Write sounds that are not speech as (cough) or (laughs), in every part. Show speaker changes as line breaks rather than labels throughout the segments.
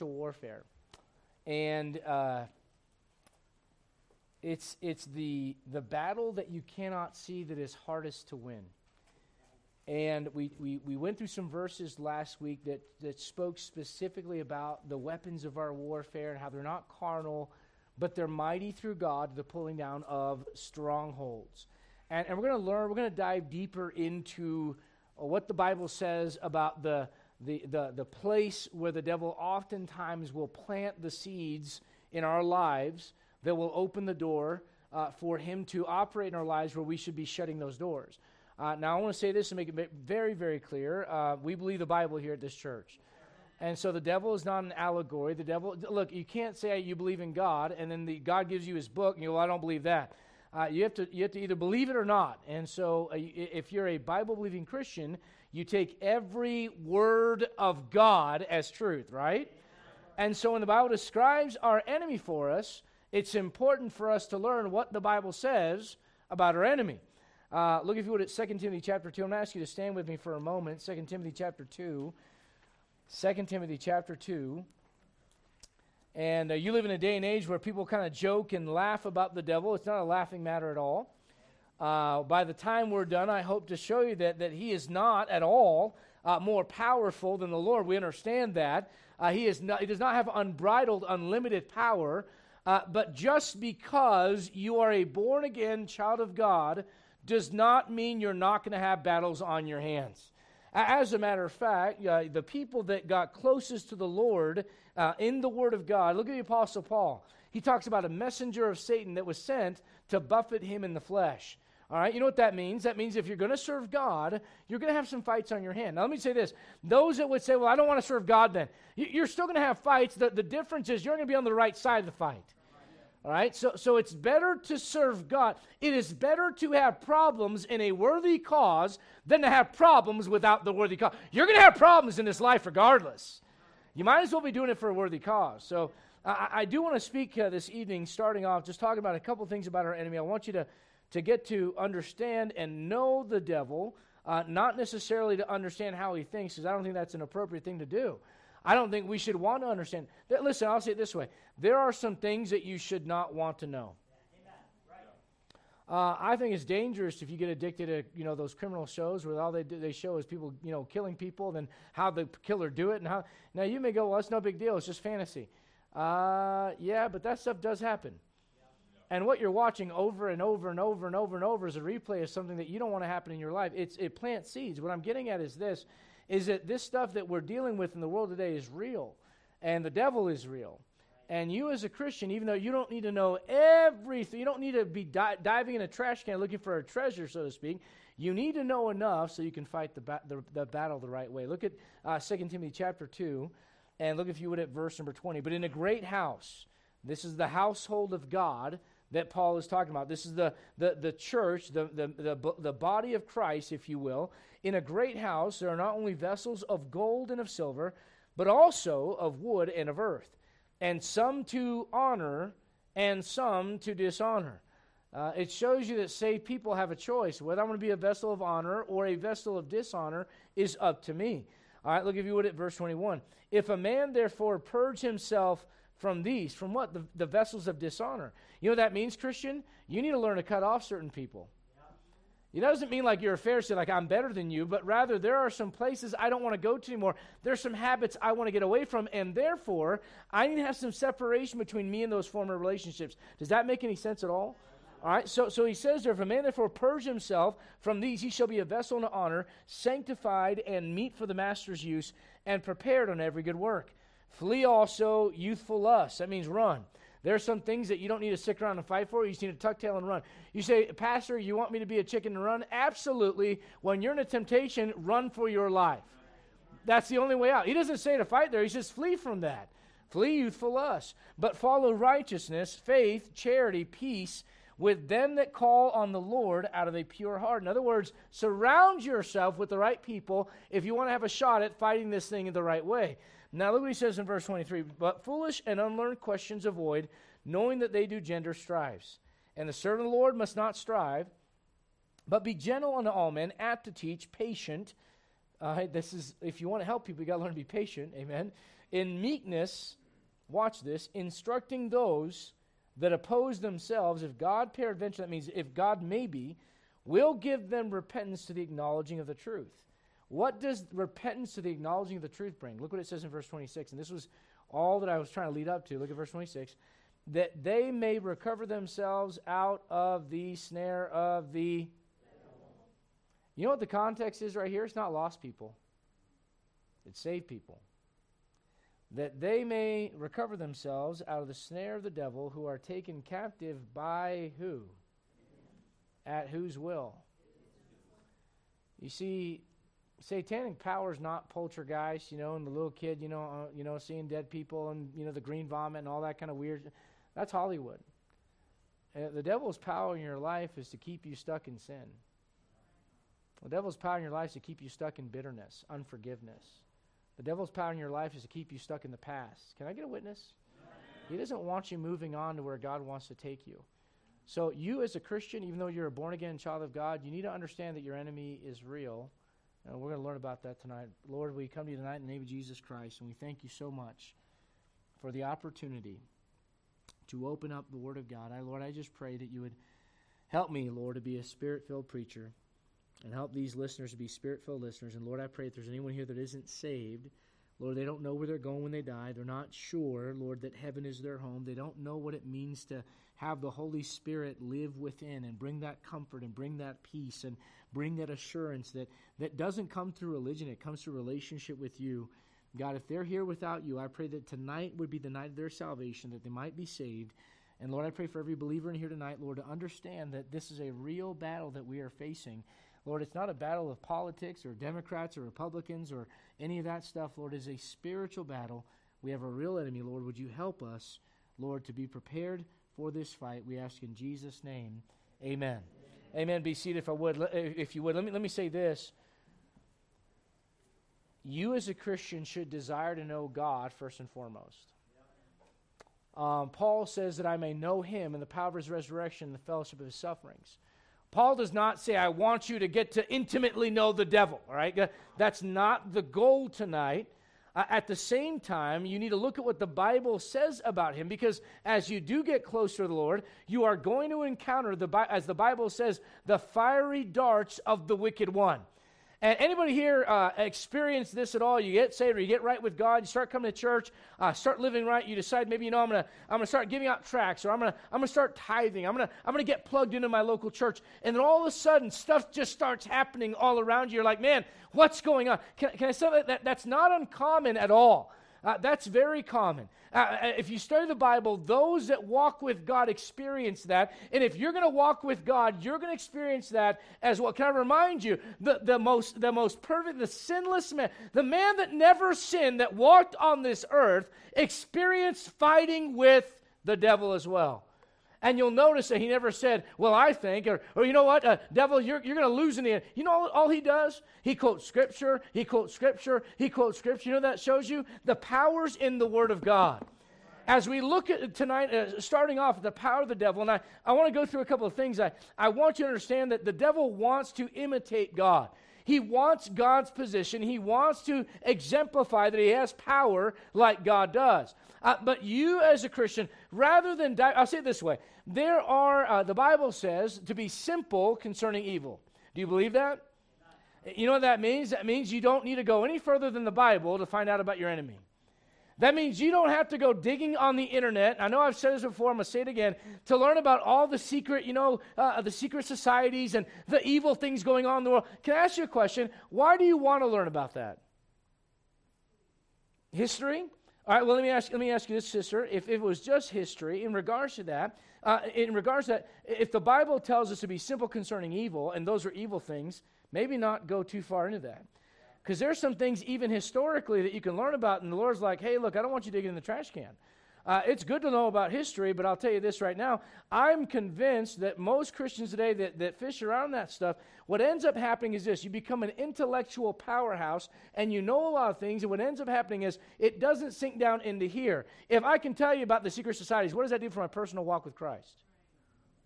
warfare, and uh, it's it's the the battle that you cannot see that is hardest to win. And we, we, we went through some verses last week that, that spoke specifically about the weapons of our warfare and how they're not carnal, but they're mighty through God, the pulling down of strongholds. And, and we're going to learn, we're going to dive deeper into what the Bible says about the, the, the, the place where the devil oftentimes will plant the seeds in our lives that will open the door uh, for him to operate in our lives where we should be shutting those doors. Uh, now, I want to say this to make it very, very clear. Uh, we believe the Bible here at this church. And so the devil is not an allegory. The devil, look, you can't say you believe in God and then the, God gives you his book and you go, well, I don't believe that. Uh, you, have to, you have to either believe it or not. And so uh, if you're a Bible believing Christian, you take every word of God as truth, right? And so when the Bible describes our enemy for us, it's important for us to learn what the Bible says about our enemy. Uh, look, if you would, at 2 Timothy chapter 2. I'm going to ask you to stand with me for a moment. 2 Timothy chapter 2. 2 Timothy chapter 2. And uh, you live in a day and age where people kind of joke and laugh about the devil. It's not a laughing matter at all. Uh, by the time we're done, I hope to show you that, that he is not at all uh, more powerful than the Lord. We understand that. Uh, he, is not, he does not have unbridled, unlimited power. Uh, but just because you are a born again child of God does not mean you're not going to have battles on your hands. As a matter of fact, uh, the people that got closest to the Lord uh, in the Word of God, look at the Apostle Paul. He talks about a messenger of Satan that was sent to buffet him in the flesh. All right, you know what that means? That means if you're going to serve God, you're going to have some fights on your hand. Now, let me say this those that would say, Well, I don't want to serve God then, you're still going to have fights. The, the difference is you're going to be on the right side of the fight. All right, so, so it's better to serve God. It is better to have problems in a worthy cause than to have problems without the worthy cause. You're going to have problems in this life regardless. You might as well be doing it for a worthy cause. So I, I do want to speak uh, this evening, starting off, just talking about a couple things about our enemy. I want you to, to get to understand and know the devil, uh, not necessarily to understand how he thinks, because I don't think that's an appropriate thing to do. I don't think we should want to understand. Listen, I'll say it this way there are some things that you should not want to know. Uh, I think it's dangerous if you get addicted to you know those criminal shows where all they do, they show is people you know killing people, then how the killer do it and how. Now you may go, well, that's no big deal. It's just fantasy. Uh, yeah, but that stuff does happen. And what you're watching over and over and over and over and over is a replay of something that you don't want to happen in your life. It's, it plants seeds. What I'm getting at is this is that this stuff that we're dealing with in the world today is real, and the devil is real. And you, as a Christian, even though you don't need to know everything, you don't need to be di- diving in a trash can looking for a treasure, so to speak. You need to know enough so you can fight the, ba- the, the battle the right way. Look at uh, 2 Timothy chapter 2, and look, if you would, at verse number 20. But in a great house, this is the household of God that Paul is talking about. This is the, the, the church, the, the, the, the body of Christ, if you will. In a great house, there are not only vessels of gold and of silver, but also of wood and of earth, and some to honor and some to dishonor. Uh, it shows you that saved people have a choice. Whether I'm going to be a vessel of honor or a vessel of dishonor is up to me. All right, look if you would at verse 21. If a man therefore purge himself from these. From what? The, the vessels of dishonor. You know what that means, Christian? You need to learn to cut off certain people. It doesn't mean like you're a Pharisee, like I'm better than you, but rather there are some places I don't want to go to anymore. There's some habits I want to get away from, and therefore I need to have some separation between me and those former relationships. Does that make any sense at all? All right, so, so he says there, if a man therefore purge himself from these, he shall be a vessel to honor, sanctified and meet for the master's use, and prepared on every good work. Flee also youthful lust. That means run. There are some things that you don't need to stick around and fight for. You just need to tuck tail and run. You say, Pastor, you want me to be a chicken and run? Absolutely. When you're in a temptation, run for your life. That's the only way out. He doesn't say to fight there, he says, flee from that. Flee youthful lust. But follow righteousness, faith, charity, peace with them that call on the Lord out of a pure heart. In other words, surround yourself with the right people if you want to have a shot at fighting this thing in the right way. Now, look what he says in verse 23 But foolish and unlearned questions avoid, knowing that they do gender strives. And the servant of the Lord must not strive, but be gentle unto all men, apt to teach, patient. Uh, this is, if you want to help people, you got to learn to be patient. Amen. in meekness, watch this, instructing those that oppose themselves, if God peradventure, that means if God maybe, will give them repentance to the acknowledging of the truth. What does repentance to the acknowledging of the truth bring? Look what it says in verse 26. And this was all that I was trying to lead up to. Look at verse 26. That they may recover themselves out of the snare of the. You know what the context is right here? It's not lost people, it's saved people that they may recover themselves out of the snare of the devil who are taken captive by who? At whose will? You see, satanic power is not poltergeist, you know, and the little kid, you know, uh, you know, seeing dead people and you know the green vomit and all that kind of weird. That's Hollywood. Uh, the devil's power in your life is to keep you stuck in sin. The devil's power in your life is to keep you stuck in bitterness, unforgiveness. The devil's power in your life is to keep you stuck in the past. Can I get a witness? He doesn't want you moving on to where God wants to take you. So, you as a Christian, even though you're a born again child of God, you need to understand that your enemy is real. And we're going to learn about that tonight. Lord, we come to you tonight in the name of Jesus Christ, and we thank you so much for the opportunity to open up the Word of God. I, Lord, I just pray that you would help me, Lord, to be a spirit filled preacher and help these listeners to be spirit filled listeners. And Lord, I pray if there's anyone here that isn't saved, Lord, they don't know where they're going when they die. They're not sure, Lord, that heaven is their home. They don't know what it means to have the Holy Spirit live within and bring that comfort and bring that peace and bring that assurance that, that doesn't come through religion, it comes through relationship with you. God, if they're here without you, I pray that tonight would be the night of their salvation, that they might be saved. And Lord, I pray for every believer in here tonight, Lord, to understand that this is a real battle that we are facing. Lord, it's not a battle of politics or Democrats or Republicans or any of that stuff. Lord, it's a spiritual battle. We have a real enemy. Lord, would you help us, Lord, to be prepared for this fight? We ask in Jesus' name. Amen. Amen. Amen. Be seated if I would. If you would, let me let me say this. You as a Christian should desire to know God first and foremost. Um, Paul says that I may know him and the power of his resurrection and the fellowship of his sufferings. Paul does not say, I want you to get to intimately know the devil, all right? That's not the goal tonight. Uh, at the same time, you need to look at what the Bible says about him because as you do get closer to the Lord, you are going to encounter, the, as the Bible says, the fiery darts of the wicked one. And anybody here uh, experience this at all? You get saved or you get right with God, you start coming to church, uh, start living right, you decide maybe, you know, I'm going to I'm gonna start giving out tracts or I'm going to I'm gonna start tithing, I'm going to I'm gonna get plugged into my local church. And then all of a sudden, stuff just starts happening all around you. You're like, man, what's going on? Can, can I say that, that? That's not uncommon at all. Uh, that's very common. Uh, uh, if you study the Bible, those that walk with God experience that. And if you're going to walk with God, you're going to experience that as well. Can I remind you, the, the, most, the most perfect, the sinless man, the man that never sinned, that walked on this earth, experienced fighting with the devil as well. And you'll notice that he never said, Well, I think, or, or you know what, uh, devil, you're, you're going to lose in the end. You know all, all he does? He quotes scripture, he quotes scripture, he quotes scripture. You know that shows you? The power's in the Word of God. As we look at tonight, uh, starting off the power of the devil, and I, I want to go through a couple of things. I, I want you to understand that the devil wants to imitate God. He wants God's position. He wants to exemplify that he has power like God does. Uh, but you, as a Christian, rather than, die, I'll say it this way there are, uh, the Bible says, to be simple concerning evil. Do you believe that? You know what that means? That means you don't need to go any further than the Bible to find out about your enemy. That means you don't have to go digging on the internet. I know I've said this before, I'm going to say it again, to learn about all the secret, you know, uh, the secret societies and the evil things going on in the world. Can I ask you a question? Why do you want to learn about that? History? All right, well, let me ask, let me ask you this, sister. If, if it was just history, in regards to that, uh, in regards to that, if the Bible tells us to be simple concerning evil, and those are evil things, maybe not go too far into that. Because there's some things, even historically, that you can learn about, and the Lord's like, hey, look, I don't want you digging in the trash can. Uh, it's good to know about history, but I'll tell you this right now. I'm convinced that most Christians today that, that fish around that stuff, what ends up happening is this you become an intellectual powerhouse and you know a lot of things, and what ends up happening is it doesn't sink down into here. If I can tell you about the secret societies, what does that do for my personal walk with Christ?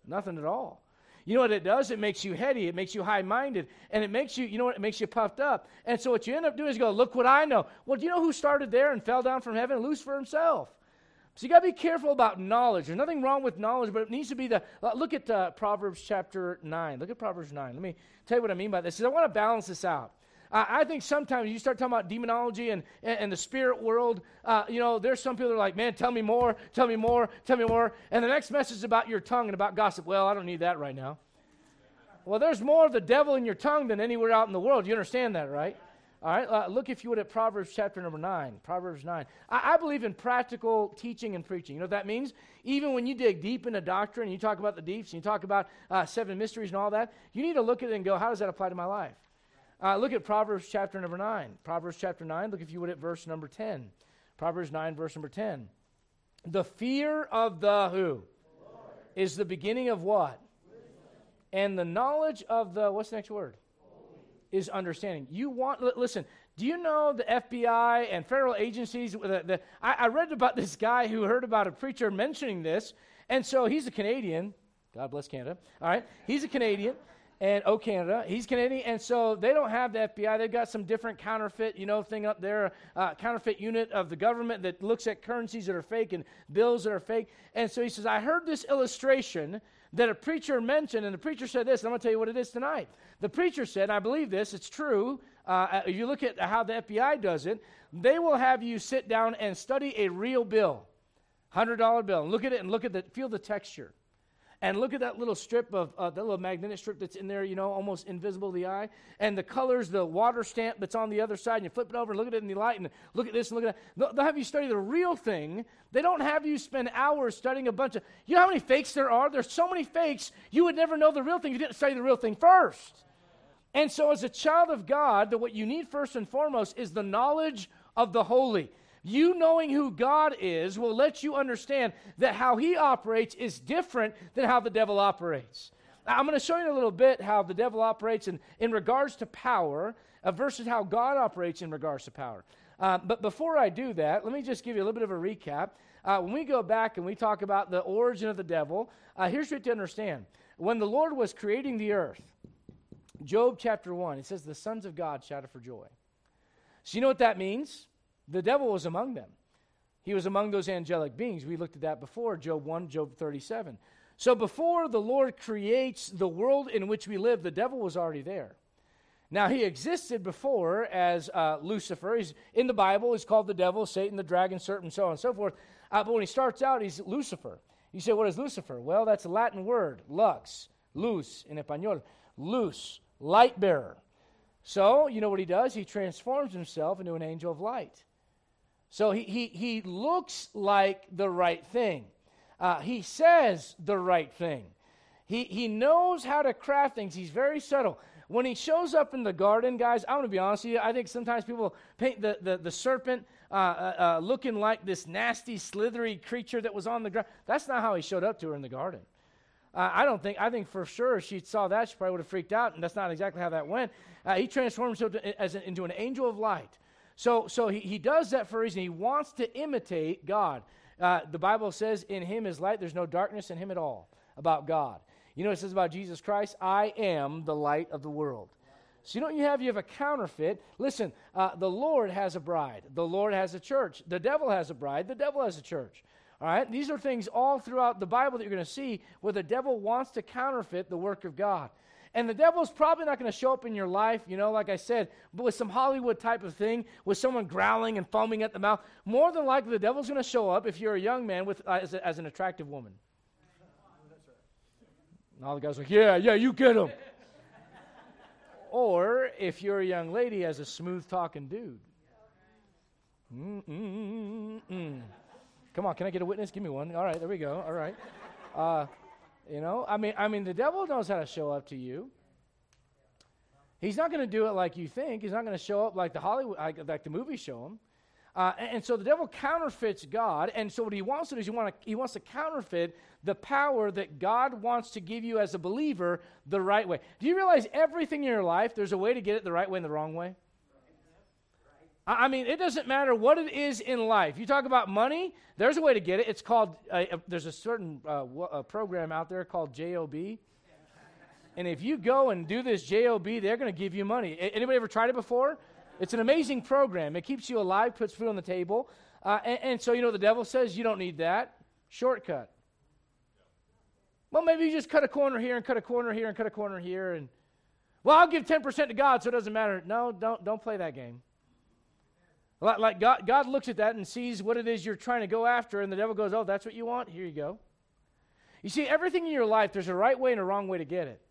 Nothing at all. You know what it does? It makes you heady, it makes you high minded, and it makes you, you know what, it makes you puffed up. And so what you end up doing is go, look what I know. Well, do you know who started there and fell down from heaven? Lucifer himself. So you got to be careful about knowledge. There's nothing wrong with knowledge, but it needs to be the. Uh, look at uh, Proverbs chapter 9. Look at Proverbs 9. Let me tell you what I mean by this. I want to balance this out. I think sometimes you start talking about demonology and, and, and the spirit world, uh, you know, there's some people that are like, man, tell me more, tell me more, tell me more. And the next message is about your tongue and about gossip. Well, I don't need that right now. Well, there's more of the devil in your tongue than anywhere out in the world. You understand that, right? All right, uh, look if you would at Proverbs chapter number 9. Proverbs 9. I, I, believe in practical teaching and preaching. You know what that means? Even when you dig deep into doctrine and you talk about the deeps and you talk about uh, seven mysteries and all that, you need to look at it and go, how does that apply to my life? Uh, look at Proverbs chapter number 9. Proverbs chapter 9, look if you would at verse number 10. Proverbs 9, verse number 10. The fear of the who? Lord. Is the beginning of what? Wisdom. And the knowledge of the, what's the next word? Holy. Is understanding. You want, listen, do you know the FBI and federal agencies? The, the, I, I read about this guy who heard about a preacher mentioning this, and so he's a Canadian. God bless Canada. All right, he's a Canadian and oh Canada, he's Canadian, and so they don't have the FBI. They've got some different counterfeit, you know, thing up there, uh, counterfeit unit of the government that looks at currencies that are fake and bills that are fake. And so he says, I heard this illustration that a preacher mentioned, and the preacher said this. And I'm going to tell you what it is tonight. The preacher said, I believe this. It's true. Uh, if you look at how the FBI does it, they will have you sit down and study a real bill, hundred dollar bill, and look at it and look at the feel the texture. And look at that little strip of uh, that little magnetic strip that's in there, you know, almost invisible to the eye. And the colors, the water stamp that's on the other side, and you flip it over and look at it in the light and look at this and look at that. They'll, have you study the real thing. They don't have you spend hours studying a bunch of. You know how many fakes there are? There's so many fakes, you would never know the real thing you didn't study the real thing first. And so, as a child of God, that what you need first and foremost is the knowledge of the holy. You knowing who God is will let you understand that how He operates is different than how the devil operates. I'm going to show you a little bit how the devil operates in, in regards to power uh, versus how God operates in regards to power. Uh, but before I do that, let me just give you a little bit of a recap. Uh, when we go back and we talk about the origin of the devil, uh, here's what to understand. When the Lord was creating the earth, Job chapter 1, it says, The sons of God shouted for joy. So you know what that means? The devil was among them. He was among those angelic beings. We looked at that before, Job 1, Job 37. So before the Lord creates the world in which we live, the devil was already there. Now, he existed before as uh, Lucifer. He's in the Bible, he's called the devil, Satan, the dragon, serpent, and so on and so forth. Uh, but when he starts out, he's Lucifer. You say, what is Lucifer? Well, that's a Latin word, lux, luz in español, luz, light bearer. So, you know what he does? He transforms himself into an angel of light. So he, he, he looks like the right thing. Uh, he says the right thing. He, he knows how to craft things. He's very subtle. When he shows up in the garden, guys, I'm going to be honest with you. I think sometimes people paint the, the, the serpent uh, uh, uh, looking like this nasty, slithery creature that was on the ground. That's not how he showed up to her in the garden. Uh, I don't think, I think for sure she saw that, she probably would have freaked out, and that's not exactly how that went. Uh, he transforms himself to, as into an angel of light. So, so he, he does that for a reason. He wants to imitate God. Uh, the Bible says, In him is light, there's no darkness in him at all, about God. You know, it says about Jesus Christ, I am the light of the world. So, you know what you have? You have a counterfeit. Listen, uh, the Lord has a bride, the Lord has a church, the devil has a bride, the devil has a church. All right? These are things all throughout the Bible that you're going to see where the devil wants to counterfeit the work of God. And the devil's probably not going to show up in your life, you know, like I said, but with some Hollywood type of thing, with someone growling and foaming at the mouth. More than likely, the devil's going to show up if you're a young man with, uh, as, a, as, an attractive woman. And all the guys are like, yeah, yeah, you get him. or if you're a young lady as a smooth talking dude. Mm-mm-mm-mm. Come on, can I get a witness? Give me one. All right, there we go. All right. Uh, you know, I mean, I mean, the devil knows how to show up to you. He's not going to do it like you think. He's not going to show up like the Hollywood, like, like the movies show him. Uh, and, and, so the devil counterfeits God, and so what he wants to do is he, want to, he wants to counterfeit the power that God wants to give you as a believer the right way. Do you realize everything in your life, there's a way to get it the right way and the wrong way? I mean, it doesn't matter what it is in life. You talk about money, there's a way to get it. It's called, uh, there's a certain uh, w- program out there called JOB. And if you go and do this JOB, they're going to give you money. Anybody ever tried it before? It's an amazing program. It keeps you alive, puts food on the table. Uh, and, and so, you know, the devil says you don't need that. Shortcut. Well, maybe you just cut a corner here and cut a corner here and cut a corner here. And, well, I'll give 10% to God, so it doesn't matter. No, don't, don't play that game. Like, God, God looks at that and sees what it is you're trying to go after, and the devil goes, Oh, that's what you want? Here you go. You see, everything in your life, there's a right way and a wrong way to get it.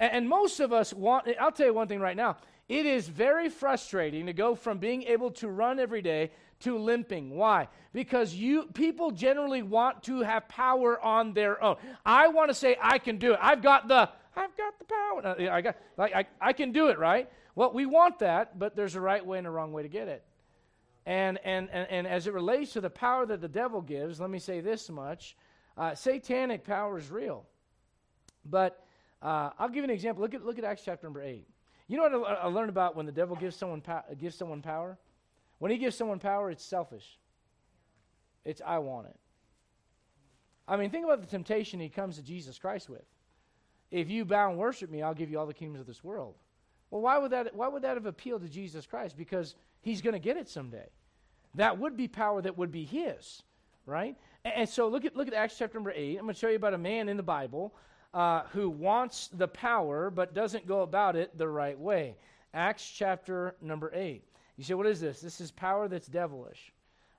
And, and most of us want, I'll tell you one thing right now. It is very frustrating to go from being able to run every day to limping. Why? Because you people generally want to have power on their own. I want to say I can do it. I've got the I've got the power. Uh, I got like I, I can do it, right? Well, we want that, but there's a right way and a wrong way to get it. And and and, and as it relates to the power that the devil gives, let me say this much: uh, satanic power is real. But uh, I'll give you an example. Look at look at Acts chapter number eight. You know what I, learned about when the devil gives someone gives someone power? When he gives someone power, it's selfish. It's, I want it. I mean, think about the temptation he comes to Jesus Christ with. If you bow and worship me, I'll give you all the kingdoms of this world. Well, why would that, why would that have appealed to Jesus Christ? Because he's going to get it someday. That would be power that would be his, right? And, and so look at, look at Acts chapter number 8. I'm going to show you about a man in the Bible uh, who wants the power but doesn't go about it the right way. Acts chapter number 8. You say, what is this? This is power that's devilish.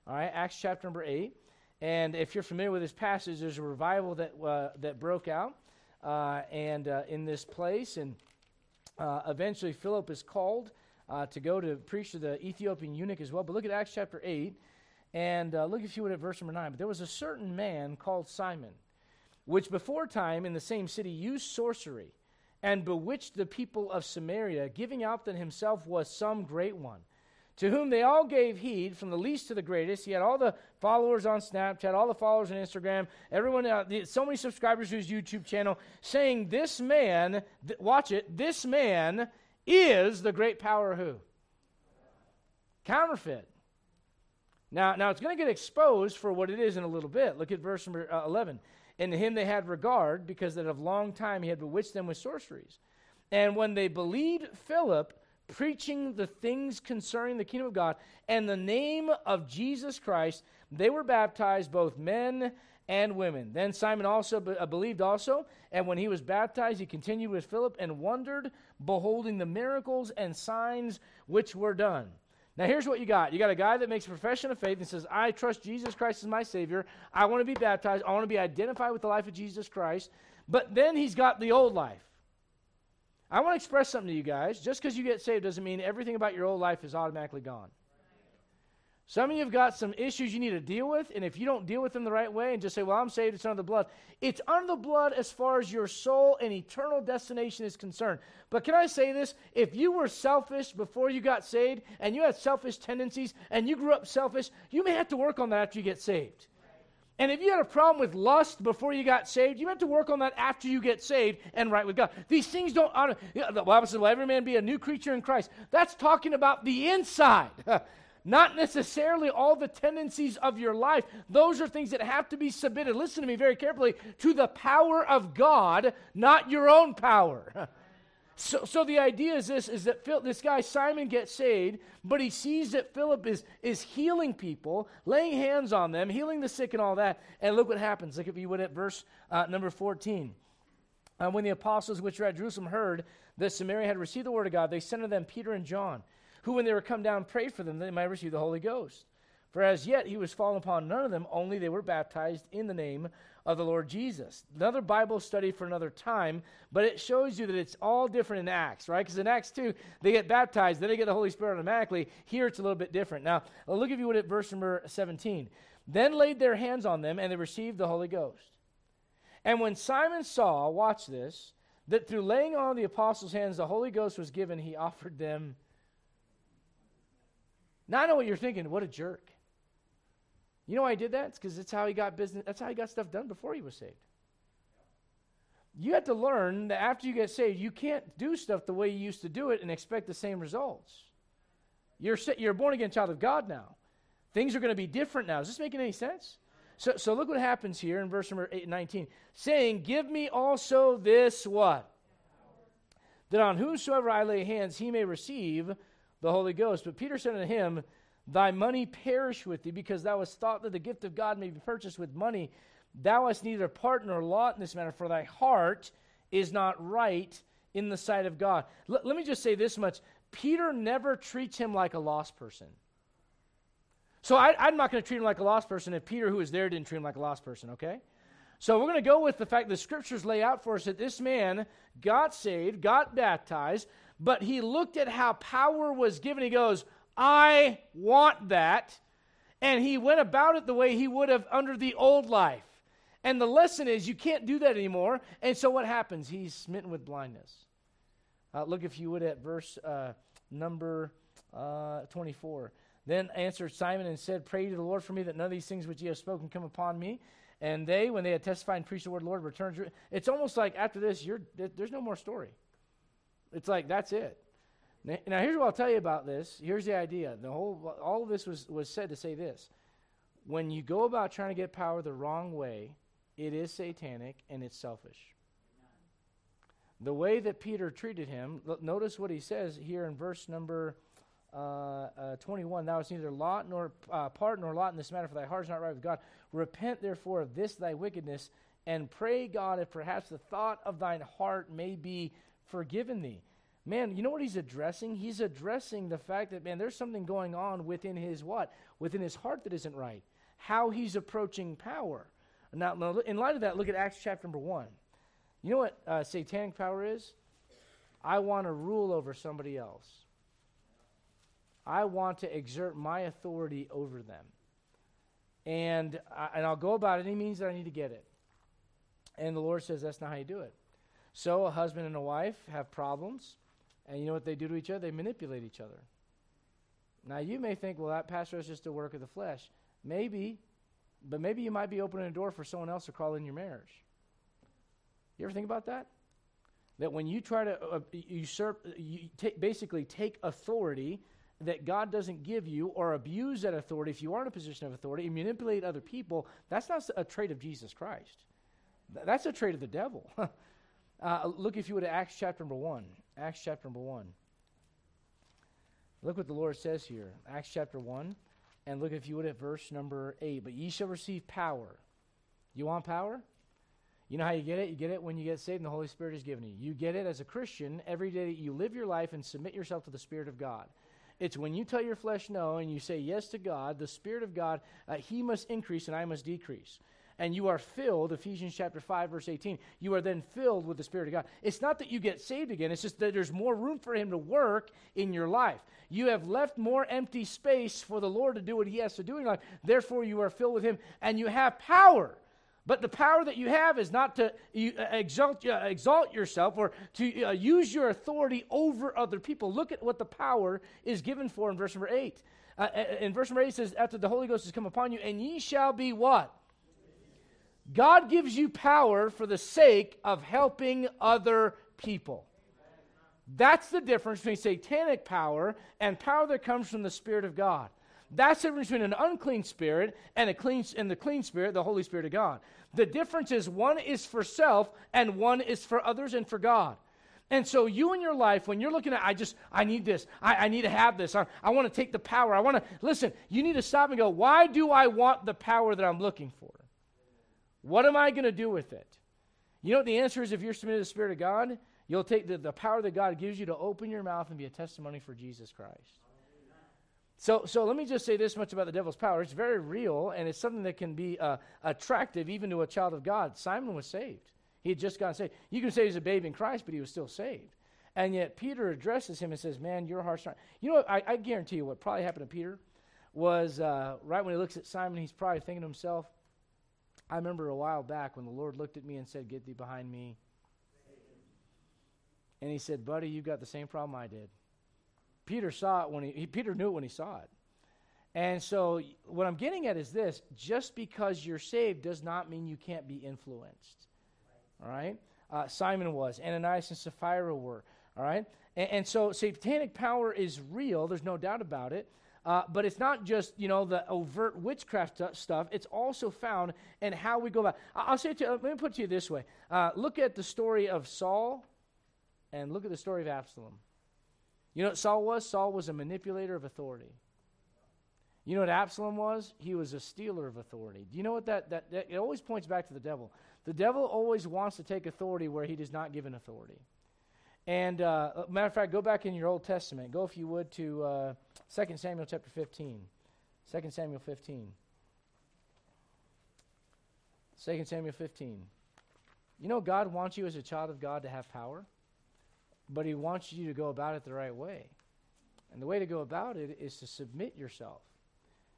All right, Acts chapter number 8. And if you're familiar with this passage, there's a revival that, uh, that broke out uh, and uh, in this place. And uh, eventually, Philip is called uh, to go to preach to the Ethiopian eunuch as well. But look at Acts chapter 8. And uh, look, if you would, at verse number 9. But there was a certain man called Simon, which before time in the same city used sorcery and bewitched the people of Samaria, giving out that himself was some great one to whom they all gave heed, from the least to the greatest. He had all the followers on Snapchat, all the followers on Instagram, everyone, uh, so many subscribers to his YouTube channel, saying, This man, th- watch it, this man is the great power who? Counterfeit. Now, now it's going to get exposed for what it is in a little bit. Look at verse number uh, 11. And to him they had regard, because that of long time he had bewitched them with sorceries. And when they believed Philip, preaching the things concerning the kingdom of God and the name of Jesus Christ, they were baptized, both men and women. Then Simon also uh, believed also, and when he was baptized, he continued with Philip and wondered, beholding the miracles and signs which were done. Now, here's what you got. You got a guy that makes a profession of faith and says, I trust Jesus Christ as my Savior. I want to be baptized. I want to be identified with the life of Jesus Christ. But then he's got the old life. I want to express something to you guys. Just because you get saved doesn't mean everything about your old life is automatically gone. Some of you have got some issues you need to deal with, and if you don't deal with them the right way and just say, Well, I'm saved, it's under the blood, it's under the blood as far as your soul and eternal destination is concerned. But can I say this? If you were selfish before you got saved, and you had selfish tendencies, and you grew up selfish, you may have to work on that after you get saved. And if you had a problem with lust before you got saved, you have to work on that after you get saved and right with God. These things don't. honor. The Bible says, "Will every man be a new creature in Christ?" That's talking about the inside, (laughs) not necessarily all the tendencies of your life. Those are things that have to be submitted. Listen to me very carefully to the power of God, not your own power. (laughs) So, so the idea is this: is that Phil, this guy Simon gets saved, but he sees that Philip is is healing people, laying hands on them, healing the sick, and all that. And look what happens. Look if you would at verse uh, number fourteen. Uh, when the apostles which were at Jerusalem heard that Samaria had received the word of God, they sent to them Peter and John, who, when they were come down, prayed for them that they might receive the Holy Ghost. For as yet he was fallen upon none of them, only they were baptized in the name of the Lord Jesus. Another Bible study for another time, but it shows you that it's all different in Acts, right? Because in Acts 2, they get baptized, then they get the Holy Spirit automatically. Here it's a little bit different. Now, I'll look at you at verse number 17. Then laid their hands on them, and they received the Holy Ghost. And when Simon saw, watch this, that through laying on the apostles' hands the Holy Ghost was given, he offered them. Now I know what you're thinking. What a jerk. You know why he did that? It's because that's how he got business. That's how he got stuff done before he was saved. You have to learn that after you get saved, you can't do stuff the way you used to do it and expect the same results. You're you're born again child of God now. Things are going to be different now. Is this making any sense? So, so look what happens here in verse number 8 and 19. Saying, Give me also this what? that on whomsoever I lay hands, he may receive the Holy Ghost. But Peter said unto him, Thy money perish with thee, because thou hast thought that the gift of God may be purchased with money. Thou hast neither part nor lot in this matter, for thy heart is not right in the sight of God. L- let me just say this much Peter never treats him like a lost person. So I, am not going to treat him like a lost person if Peter, who was there, didn't treat him like a lost person, okay? So we're going to go with the fact the scriptures lay out for us that this man got saved, got baptized, but he looked at how power was given. He goes, I want that. And he went about it the way he would have under the old life. And the lesson is you can't do that anymore. And so what happens? He's smitten with blindness. Uh, look, if you would, at verse uh, number uh, 24. Then answered Simon and said, Pray to the Lord for me that none of these things which ye have spoken come upon me. And they, when they had testified and preached the word Lord, returned. It's almost like after this, you're, there's no more story. It's like that's it. Now, here's what I'll tell you about this. Here's the idea. The whole, all of this was, was said to say this. When you go about trying to get power the wrong way, it is satanic and it's selfish. The way that Peter treated him, notice what he says here in verse number uh, uh, 21 Thou hast neither lot nor uh, part nor lot in this matter, for thy heart is not right with God. Repent therefore of this thy wickedness, and pray God if perhaps the thought of thine heart may be forgiven thee. Man, you know what he's addressing? He's addressing the fact that, man, there's something going on within his what? Within his heart that isn't right. How he's approaching power. Now, in light of that, look at Acts chapter number 1. You know what uh, satanic power is? I want to rule over somebody else. I want to exert my authority over them. And, I, and I'll go about any means that I need to get it. And the Lord says that's not how you do it. So a husband and a wife have problems, and you know what they do to each other? They manipulate each other. Now you may think, well, that pastor is just a work of the flesh. Maybe, but maybe you might be opening a door for someone else to crawl in your marriage. You ever think about that? That when you try to uh, usurp, you t- basically take authority that God doesn't give you or abuse that authority if you are in a position of authority and manipulate other people, that's not a trait of Jesus Christ. That's a trait of the devil. (laughs) Uh, look, if you would, at Acts chapter number 1. Acts chapter number 1. Look what the Lord says here. Acts chapter 1. And look, if you would, at verse number 8. But ye shall receive power. You want power? You know how you get it? You get it when you get saved and the Holy Spirit is given you. You get it as a Christian every day that you live your life and submit yourself to the Spirit of God. It's when you tell your flesh no and you say yes to God, the Spirit of God, uh, He must increase and I must decrease and you are filled, Ephesians chapter 5, verse 18, you are then filled with the Spirit of God. It's not that you get saved again, it's just that there's more room for Him to work in your life. You have left more empty space for the Lord to do what He has to do in your life. Therefore, you are filled with Him, and you have power. But the power that you have is not to uh, exalt, uh, exalt yourself or to uh, use your authority over other people. Look at what the power is given for in verse number 8. Uh, in verse number 8 it says, After the Holy Ghost has come upon you, and ye shall be what? God gives you power for the sake of helping other people. That's the difference between satanic power and power that comes from the Spirit of God. That's the difference between an unclean spirit and a clean and the clean spirit, the Holy Spirit of God. The difference is one is for self and one is for others and for God. And so you in your life, when you're looking at, I just, I need this, I, I need to have this, I, I want to take the power, I want to, listen, you need to stop and go, why do I want the power that I'm looking for? What am I going to do with it? You know what the answer is if you're submitted to the Spirit of God? You'll take the, the power that God gives you to open your mouth and be a testimony for Jesus Christ. So, so let me just say this much about the devil's power. It's very real, and it's something that can be uh, attractive even to a child of God. Simon was saved. He had just gotten saved. You can say he's a babe in Christ, but he was still saved. And yet Peter addresses him and says, Man, your heart's not. You know? I, I guarantee you what probably happened to Peter was uh, right when he looks at Simon, he's probably thinking to himself, I remember a while back when the Lord looked at me and said, Get thee behind me. And he said, Buddy, you got the same problem I did. Peter saw it when he, he, Peter knew it when he saw it. And so what I'm getting at is this just because you're saved does not mean you can't be influenced. All right? Uh, Simon was, Ananias and Sapphira were. All right? And, and so satanic power is real, there's no doubt about it. Uh, but it's not just, you know, the overt witchcraft stuff. It's also found in how we go about. I'll say it to you, let me put it to you this way. Uh, look at the story of Saul and look at the story of Absalom. You know what Saul was? Saul was a manipulator of authority. You know what Absalom was? He was a stealer of authority. Do you know what that, that, that it always points back to the devil. The devil always wants to take authority where he does not give an authority. And uh, uh matter of fact, go back in your Old Testament. Go, if you would, to uh, 2 Samuel chapter 15. 2 Samuel 15. 2 Samuel 15. You know, God wants you as a child of God to have power, but He wants you to go about it the right way. And the way to go about it is to submit yourself.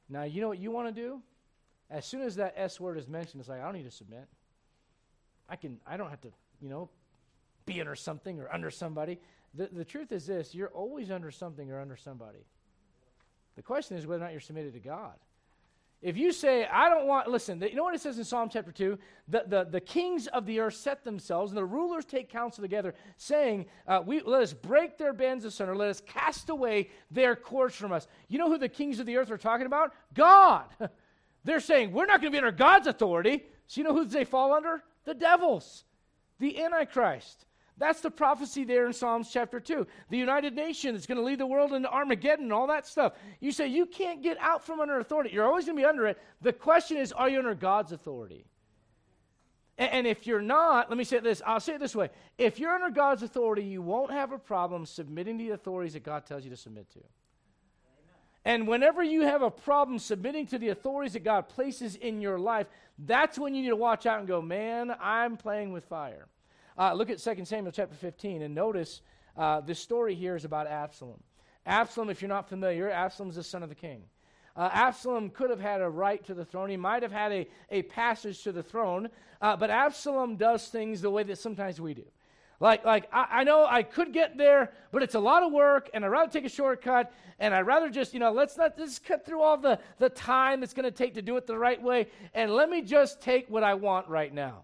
Now, you know what you want to do? As soon as that S word is mentioned, it's like, I don't need to submit. I can, I don't have to, you know, be under something or under somebody. The, the truth is this you're always under something or under somebody. The question is whether or not you're submitted to God. If you say, I don't want, listen, you know what it says in Psalm chapter 2? The, the, the kings of the earth set themselves, and the rulers take counsel together, saying, uh, we, Let us break their bands asunder, let us cast away their cords from us. You know who the kings of the earth are talking about? God. (laughs) They're saying, We're not going to be under God's authority. So you know who they fall under? The devils, the Antichrist. That's the prophecy there in Psalms chapter 2. The United Nations is going to lead the world into Armageddon and all that stuff. You say you can't get out from under authority. You're always going to be under it. The question is, are you under God's authority? And, and if you're not, let me say this. I'll say it this way. If you're under God's authority, you won't have a problem submitting to the authorities that God tells you to submit to. And whenever you have a problem submitting to the authorities that God places in your life, that's when you need to watch out and go, man, I'm playing with fire. Uh, look at 2 Samuel chapter 15 and notice uh, this story here is about Absalom. Absalom, if you're not familiar, Absalom's the son of the king. Uh, Absalom could have had a right to the throne. He might have had a, a passage to the throne, uh, but Absalom does things the way that sometimes we do. Like, like I, I, know I could get there, but it's a lot of work, and I'd rather take a shortcut, and I'd rather just, you know, let's not just cut through all the, the time it's going to take to do it the right way, and let me just take what I want right now.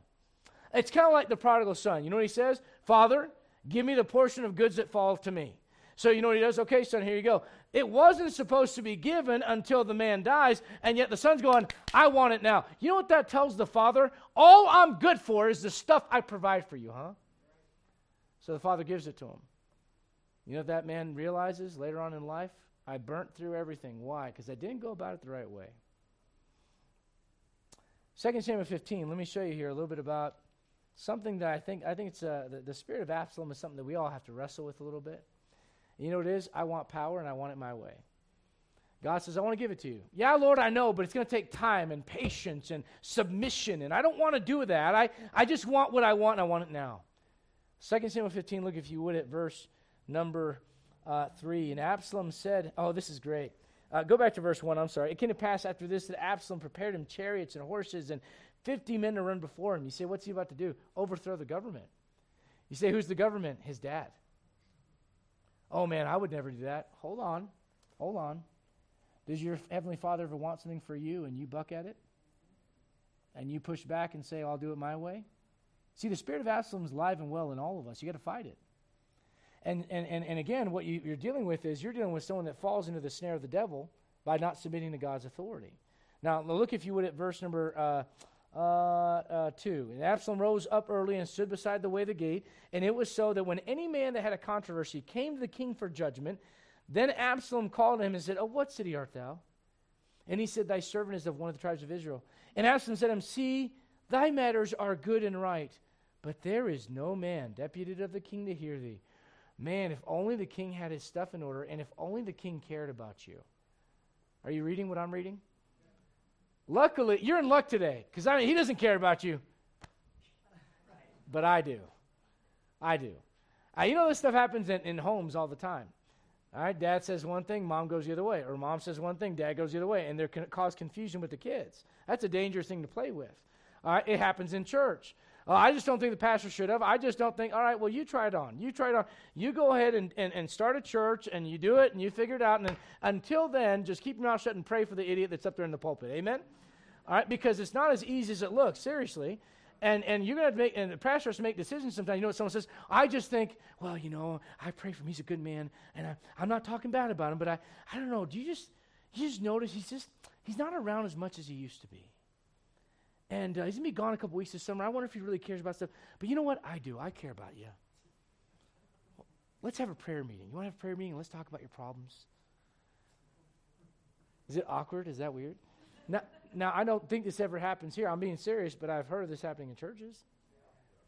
It's kind of like the prodigal son. You know what he says? Father, give me the portion of goods that fall to me. So you know what he does? Okay, son, here you go. It wasn't supposed to be given until the man dies, and yet the son's going, I want it now. You know what that tells the father? All I'm good for is the stuff I provide for you, huh? So the father gives it to him. You know that man realizes later on in life? I burnt through everything. Why? Because I didn't go about it the right way. 2 Samuel 15, let me show you here a little bit about something that I think I think it's uh, the, the spirit of Absalom is something that we all have to wrestle with a little bit. You know what it is? I want power and I want it my way. God says, I want to give it to you. Yeah, Lord, I know, but it's going to take time and patience and submission, and I don't want to do that. I, I just want what I want, and I want it now. 2 Samuel 15, look if you would at verse number uh, 3. And Absalom said, Oh, this is great. Uh, go back to verse 1, I'm sorry. It came to pass after this that Absalom prepared him chariots and horses and 50 men to run before him. You say, what's he about to do? Overthrow the government. You say, who's the government? His dad. Oh man, I would never do that. Hold on. Hold on. Does your Heavenly Father ever want something for you and you buck at it? And you push back and say, I'll do it my way? See, the spirit of Absalom is alive and well in all of us. You got to fight it. And, and, and, and again, what you, you're dealing with is you're dealing with someone that falls into the snare of the devil by not submitting to God's authority. Now, look, if you would, at verse number uh, uh, uh, 2. And Absalom rose up early and stood beside the way of the gate. And it was so that when any man that had a controversy came to the king for judgment, then Absalom called him and said, Oh, what city art thou? And he said, Thy servant is of one of the tribes of Israel. And Absalom said to him, See, thy matters are good and right, but there is no man deputed of the king to hear thee. Man, if only the king had his stuff in order, and if only the king cared about you. Are you reading what I'm reading? Luckily, you're in luck today because I mean, he doesn't care about you. But I do. I do. Uh, you know, this stuff happens in, in homes all the time. All right, dad says one thing, mom goes the other way. Or mom says one thing, dad goes the other way. And they can cause confusion with the kids. That's a dangerous thing to play with. All right, it happens in church. Uh, I just don't think the pastor should have. I just don't think, all right, well, you try it on. You try it on. You go ahead and, and, and start a church and you do it and you figure it out. And then, until then, just keep your mouth shut and pray for the idiot that's up there in the pulpit. Amen? All right, because it's not as easy as it looks, seriously. And, and you're going to make, and the pastor has to make decisions sometimes. You know what someone says? I just think, well, you know, I pray for him. He's a good man. And I, I'm not talking bad about him, but I, I don't know. Do you just, you just notice he's just, he's not around as much as he used to be. And uh, he's going to be gone a couple weeks this summer. I wonder if he really cares about stuff. But you know what? I do. I care about you. let's have a prayer meeting. You want to have a prayer meeting? Let's talk about your problems. Is it awkward? Is that weird? Now, now, I don't think this ever happens here. I'm being serious, but I've heard of this happening in churches.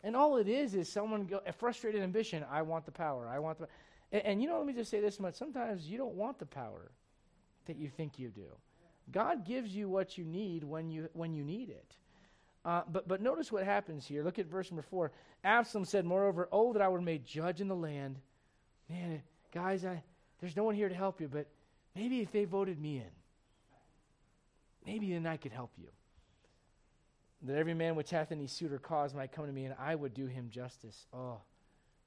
And all it is is someone go, a frustrated ambition. I want the power. I want the. And, and you know, let me just say this much. Sometimes you don't want the power that you think you do. God gives you what you need when you when you need it. Uh, but but notice what happens here. Look at verse number four. Absalom said, "Moreover, oh that I were made judge in the land." Man, guys, I, there's no one here to help you, but maybe if they voted me in, maybe then I could help you. That every man which hath any suit or cause might come to me, and I would do him justice. Oh,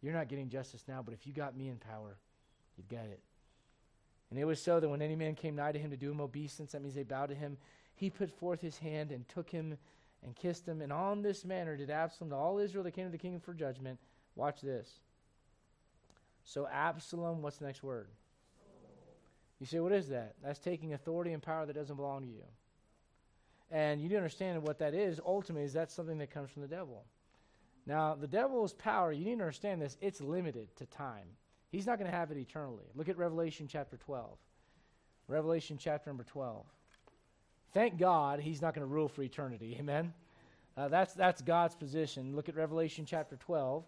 you're not getting justice now, but if you got me in power, you'd get it. And it was so that when any man came nigh to him to do him obeisance, that means they bowed to him, he put forth his hand and took him and kissed him. And on this manner did Absalom to all Israel that came to the king for judgment. Watch this. So Absalom, what's the next word? You say, what is that? That's taking authority and power that doesn't belong to you. And you need to understand what that is. Ultimately, is that something that comes from the devil. Now, the devil's power, you need to understand this, it's limited to time. He's not going to have it eternally. Look at Revelation chapter 12. Revelation chapter number 12. Thank God he's not going to rule for eternity. (laughs) Amen? Uh, that's, that's God's position. Look at Revelation chapter 12.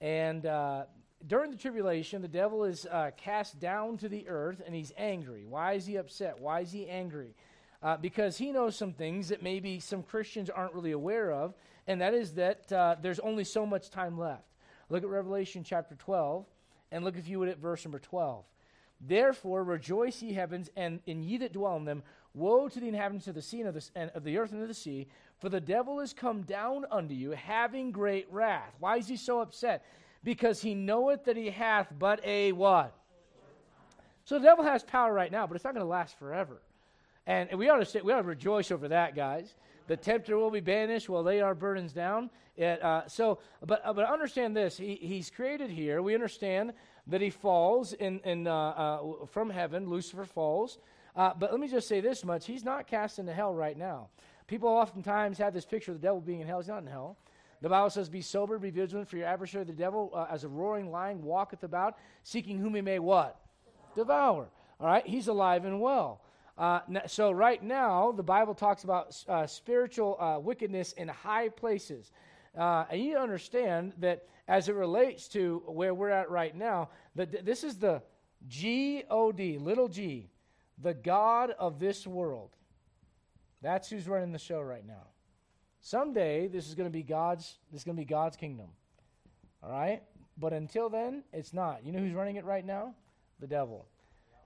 And uh, during the tribulation, the devil is uh, cast down to the earth and he's angry. Why is he upset? Why is he angry? Uh, because he knows some things that maybe some Christians aren't really aware of, and that is that uh, there's only so much time left. Look at Revelation chapter 12, and look, if you would, at verse number 12. Therefore, rejoice, ye heavens, and, and ye that dwell in them. Woe to the inhabitants of the sea and of the, and of the earth and of the sea, for the devil is come down unto you, having great wrath. Why is he so upset? Because he knoweth that he hath but a what? So the devil has power right now, but it's not going to last forever. And, we ought to say, we ought to rejoice over that, guys. The tempter will be banished. We'll lay our burdens down. It, uh, so, but uh, but understand this: he, he's created here. We understand that he falls in, in uh, uh from heaven. Lucifer falls. Uh, but let me just say this much: he's not cast into hell right now. People oftentimes have this picture of the devil being in hell. He's not in hell. The Bible says, "Be sober, be vigilant, for your adversary, the devil, uh, as a roaring lion, walketh about, seeking whom he may what devour." All right, he's alive and well. Uh, so, right now, the Bible talks about uh, spiritual uh, wickedness in high places. Uh, and you understand that as it relates to where we're at right now, that this is the G O D, little g, the God of this world. That's who's running the show right now. Someday, this is going to be God's. This is going to be God's kingdom. All right, but until then, it's not. You know who's running it right now? The devil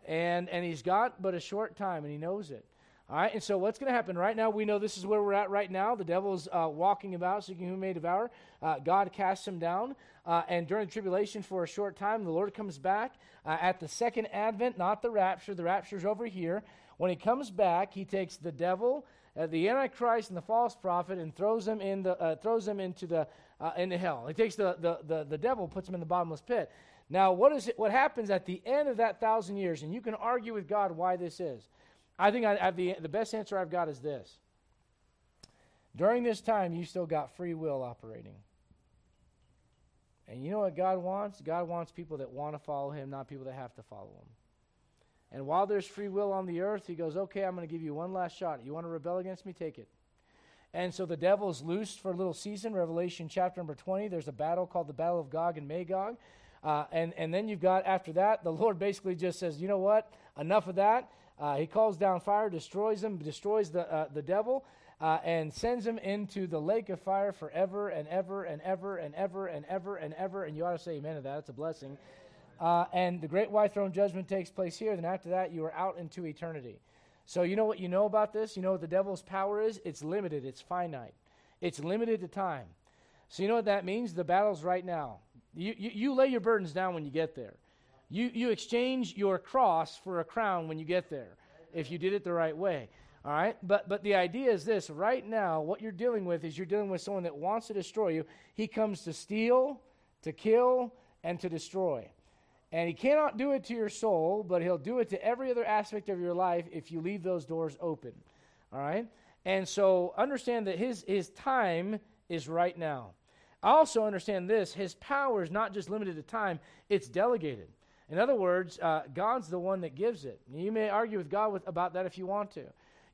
and and he's got but a short time, and he knows it. All right, and so what's going to happen right now? We know this is where we're at right now. The devil's uh, walking about, seeking whom may devour. Uh, God casts him down, uh, and during the tribulation for a short time, the Lord comes back uh, at the second advent, not the rapture. The rapture's over here. When he comes back, he takes the devil, uh, the Antichrist, and the false prophet, and throws them in the uh, throws them into the into hell. He takes the, the the the devil, puts him in the bottomless pit. Now, what is it? What happens at the end of that thousand years? And you can argue with God why this is. I think I the the best answer I've got is this. During this time, you still got free will operating. And you know what God wants? God wants people that want to follow Him, not people that have to follow Him. And while there's free will on the earth, He goes, okay, I'm going to give you one last shot. You want to rebel against me? Take it. And so the devil's loosed for a little season. Revelation chapter number 20, there's a battle called the Battle of Gog and Magog. Uh, and, and then you've got, after that, the (laughs) Lord basically just says, you know what? Enough of that. Uh, he calls down fire, destroys him, destroys the, uh, the devil, uh, and sends him into the lake of fire forever and ever and ever and ever and ever and ever. And you ought to say amen to that. It's a blessing. Uh, and the great white throne judgment takes place here. Then after that, you are out into eternity. So you know what you know about this? You know what the devil's power is? It's limited. It's finite. It's limited to time. So you know what that means? The battle's right now. You, you, you lay your burdens down when you get there. You, you exchange your cross for a crown when you get there, if you did it the right way. All right? But, but the idea is this right now, what you're dealing with is you're dealing with someone that wants to destroy you. He comes to steal, to kill, and to destroy. And he cannot do it to your soul, but he'll do it to every other aspect of your life if you leave those doors open. All right? And so understand that his, his time is right now. Also understand this his power is not just limited to time, it's delegated. In other words, uh, God's the one that gives it. You may argue with God with, about that if you want to.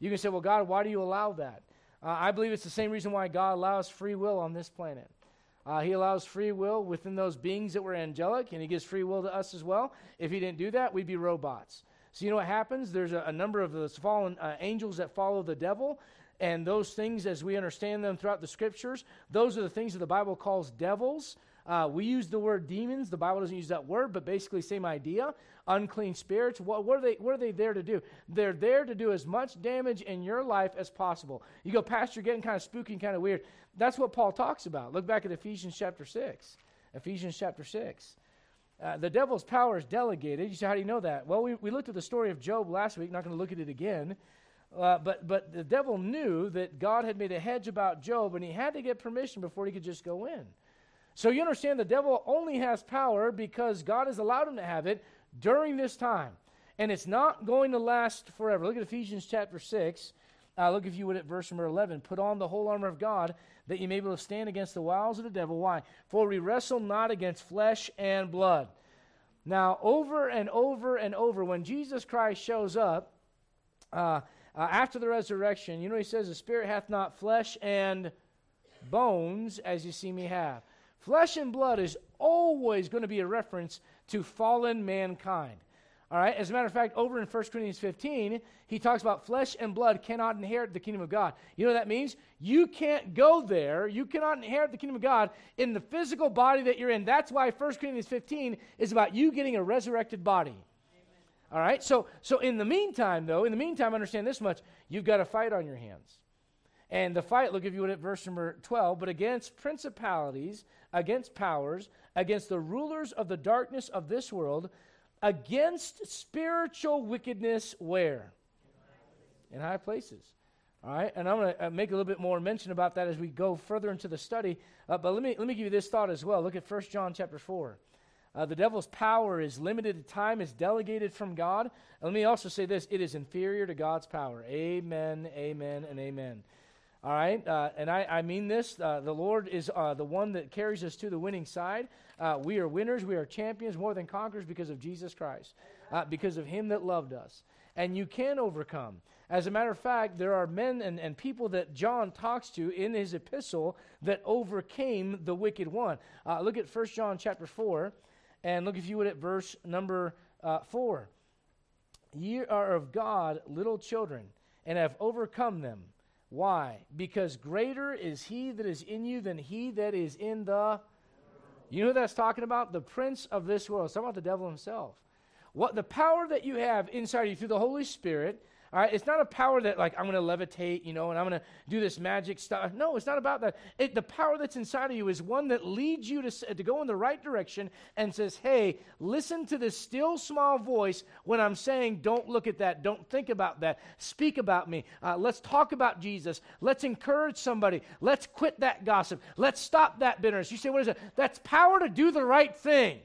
You can say, well, God, why do you allow that? Uh, I believe it's the same reason why God allows free will on this planet. Uh, he allows free will within those beings that were angelic, and He gives free will to us as well. If He didn't do that, we'd be robots. So, you know what happens? There's a, a number of those fallen uh, angels that follow the devil, and those things, as we understand them throughout the scriptures, those are the things that the Bible calls devils. Uh, we use the word demons. The Bible doesn't use that word, but basically same idea. Unclean spirits. What, what, are they? What are they there to do? They're there to do as much damage in your life as possible. You go, Pastor, you're getting kind of spooky, kind of weird. That's what Paul talks about. Look back at Ephesians chapter six. Ephesians chapter six. Uh, the devil's power is delegated. You say, how do you know that? Well, we, we looked at the story of Job last week. Not going to look at it again. Uh, but, but the devil knew that God had made a hedge about Job, and he had to get permission before he could just go in. So you understand the devil only has power because God has allowed him to have it during this time. And it's not going to last forever. Look at Ephesians chapter 6. Uh, look, if you would, at verse number 11. Put on the whole armor of God that you may be able to stand against the wiles of the devil. Why? For we wrestle not against flesh and blood. Now, over and over and over, when Jesus Christ shows up uh, uh, after the resurrection, you know he says, The Spirit hath not flesh and bones as you see me have. Flesh and blood is always going to be a reference to fallen mankind. All right, as a matter of fact, over in 1 Corinthians 15, he talks about flesh and blood cannot inherit the kingdom of God. You know what that means? You can't go there. You cannot inherit the kingdom of God in the physical body that you're in. That's why 1 Corinthians 15 is about you getting a resurrected body. Amen. All right, so, so in the meantime, though, in the meantime, understand this much you've got a fight on your hands. And the fight, look if you would at verse number 12, but against principalities, against powers, against the rulers of the darkness of this world, against spiritual wickedness where? In high places. All right, and I'm going to uh, make a little bit more mention about that as we go further into the study. Uh, but let me let me give you this thought as well. Look at 1 John chapter 4. Uh, the devil's power is limited to time, is delegated from God. And let me also say this it is inferior to God's power. Amen, amen, and amen. All right, uh, and I, I, mean this. Uh, the Lord is uh, the one that carries us to the winning side. Uh, we are winners. We are champions, more than conquerors because of Jesus Christ, uh, because of Him that loved us. And you can overcome. As a matter of fact, there are men and, and people that John talks to in his epistle that overcame the wicked one. Uh, look at 1 John chapter 4, and look, if you would, at verse number 4. Ye are of God little children, and have overcome them why? Because greater is he that is in you than he that is in the. You know who that's talking about? The prince of this world. It's talking about the devil himself. What the power that you have inside you through the Holy Spirit all right, it's not a power that like I'm going to levitate, you know, and I'm going to do this magic stuff. No, it's not about that. It, the power that's inside of you is one that leads you to to go in the right direction and says, "Hey, listen to this still small voice when I'm saying, don't look at that, don't think about that, speak about me. Uh, let's talk about Jesus. Let's encourage somebody. Let's quit that gossip. Let's stop that bitterness." You say, "What is it?" That's power to do the right thing.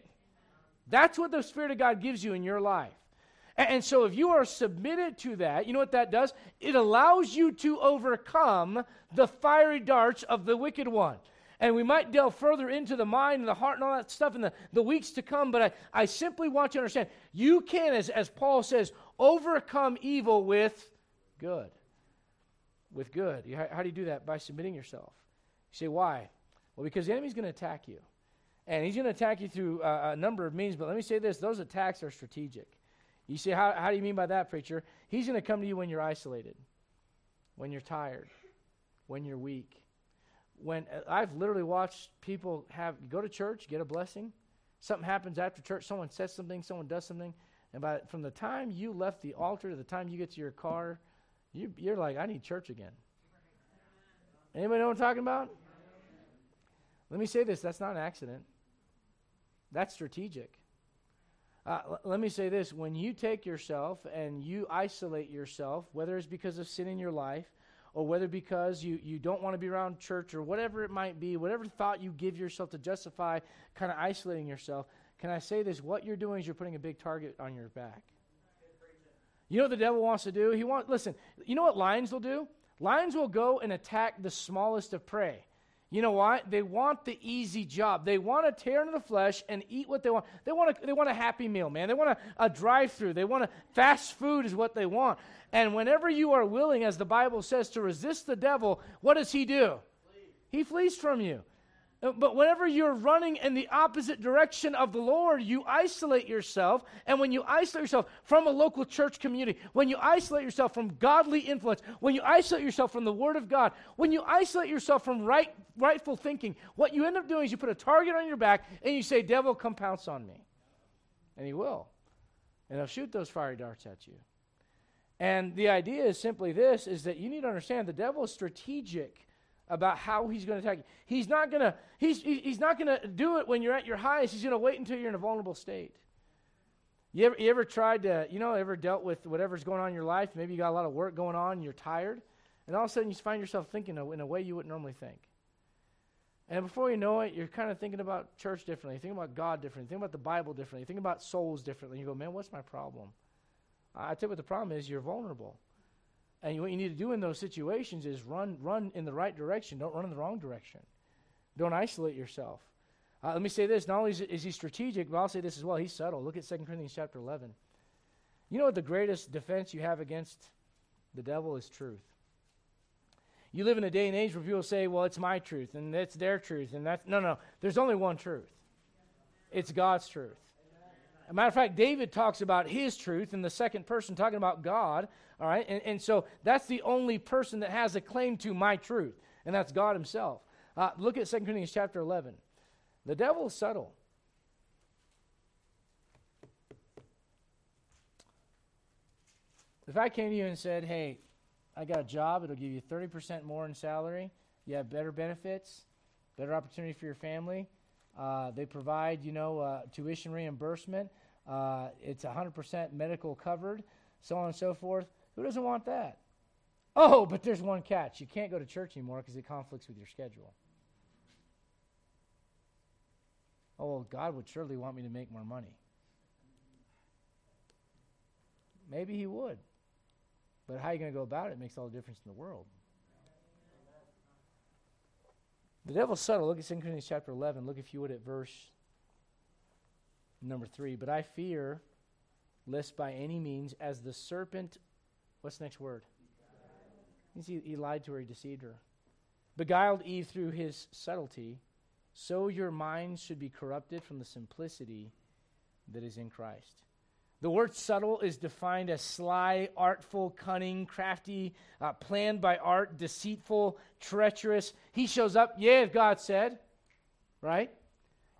That's what the Spirit of God gives you in your life. And so, if you are submitted to that, you know what that does? It allows you to overcome the fiery darts of the wicked one. And we might delve further into the mind and the heart and all that stuff in the, the weeks to come, but I, I simply want you to understand you can, as, as Paul says, overcome evil with good. With good. How, how do you do that? By submitting yourself. You say, why? Well, because the enemy's going to attack you. And he's going to attack you through uh, a number of means, but let me say this those attacks are strategic. You say, how, how do you mean by that, preacher? He's going to come to you when you're isolated, when you're tired, when you're weak. When I've literally watched people have go to church, get a blessing. Something happens after church. Someone says something. Someone does something. And by from the time you left the altar to the time you get to your car, you, you're like, I need church again. Anybody know what I'm talking about? Let me say this: that's not an accident. That's strategic. Uh, l- let me say this when you take yourself and you isolate yourself, whether it's because of sin in your life or whether because you, you don't want to be around church or whatever it might be, whatever thought you give yourself to justify kind of isolating yourself, can I say this? What you're doing is you're putting a big target on your back. You know what the devil wants to do? He wants, listen, you know what lions will do? Lions will go and attack the smallest of prey. You know why? They want the easy job. They want to tear into the flesh and eat what they want. They want a, they want a happy meal, man. They want a, a drive through. They want a fast food, is what they want. And whenever you are willing, as the Bible says, to resist the devil, what does he do? He flees from you. Uh, but whenever you're running in the opposite direction of the Lord, you isolate yourself. And when you isolate yourself from a local church community, when you isolate yourself from godly influence, when you isolate yourself from the Word of God, when you isolate yourself from right, rightful thinking, what you end up doing is you put a target on your back and you say, Devil, come pounce on me. And he will. And he'll shoot those fiery darts at you. And the idea is simply this is that you need to understand the devil is strategic about how he's going to attack you. He's not going to he's he's not going to do it when you're at your highest. He's going to wait until you're in a vulnerable state. You ever, you ever tried to, you know, ever dealt with whatever's going on in your life? Maybe you got a lot of work going on and you're tired. And all of a sudden you find yourself thinking in a way you wouldn't normally think. And before you know it, you're kind of thinking about church differently. You think about God differently. You think about the Bible differently. You think about souls differently. You go, man, what's my problem? I tell you what the problem is. You're vulnerable. And what you need to do in those situations is run, run in the right direction. Don't run in the wrong direction. Don't isolate yourself. Uh, let me say this: not only is, is, he strategic, but I'll say this as well. He's subtle. Look at 2 Corinthians chapter 11. You know what the greatest defense you have against the devil is truth. You live in a day and age where people say, "Well, it's my truth and it's their truth," and that's no, no. There's only one truth. It's God's truth. A matter of fact, David talks about his truth in the second person, talking about God. All right, and, and so that's the only person that has a claim to my truth, and that's God Himself. Uh, look at 2 Corinthians chapter 11. The devil is subtle. If I came to you and said, hey, I got a job, it'll give you 30% more in salary, you have better benefits, better opportunity for your family, uh, they provide, you know, uh, tuition reimbursement, uh, it's 100% medical covered, so on and so forth. Who doesn't want that? Oh, but there's one catch. You can't go to church anymore because it conflicts with your schedule. Oh, well, God would surely want me to make more money. Maybe He would. But how are you going to go about it makes all the difference in the world. The devil's subtle. Look at 2 Corinthians chapter 11. Look, if you would, at verse number 3. But I fear lest by any means, as the serpent What's the next word? He, he lied to her, he deceived her. Beguiled Eve through his subtlety, so your minds should be corrupted from the simplicity that is in Christ. The word subtle is defined as sly, artful, cunning, crafty, uh, planned by art, deceitful, treacherous. He shows up, yeah, God said, right?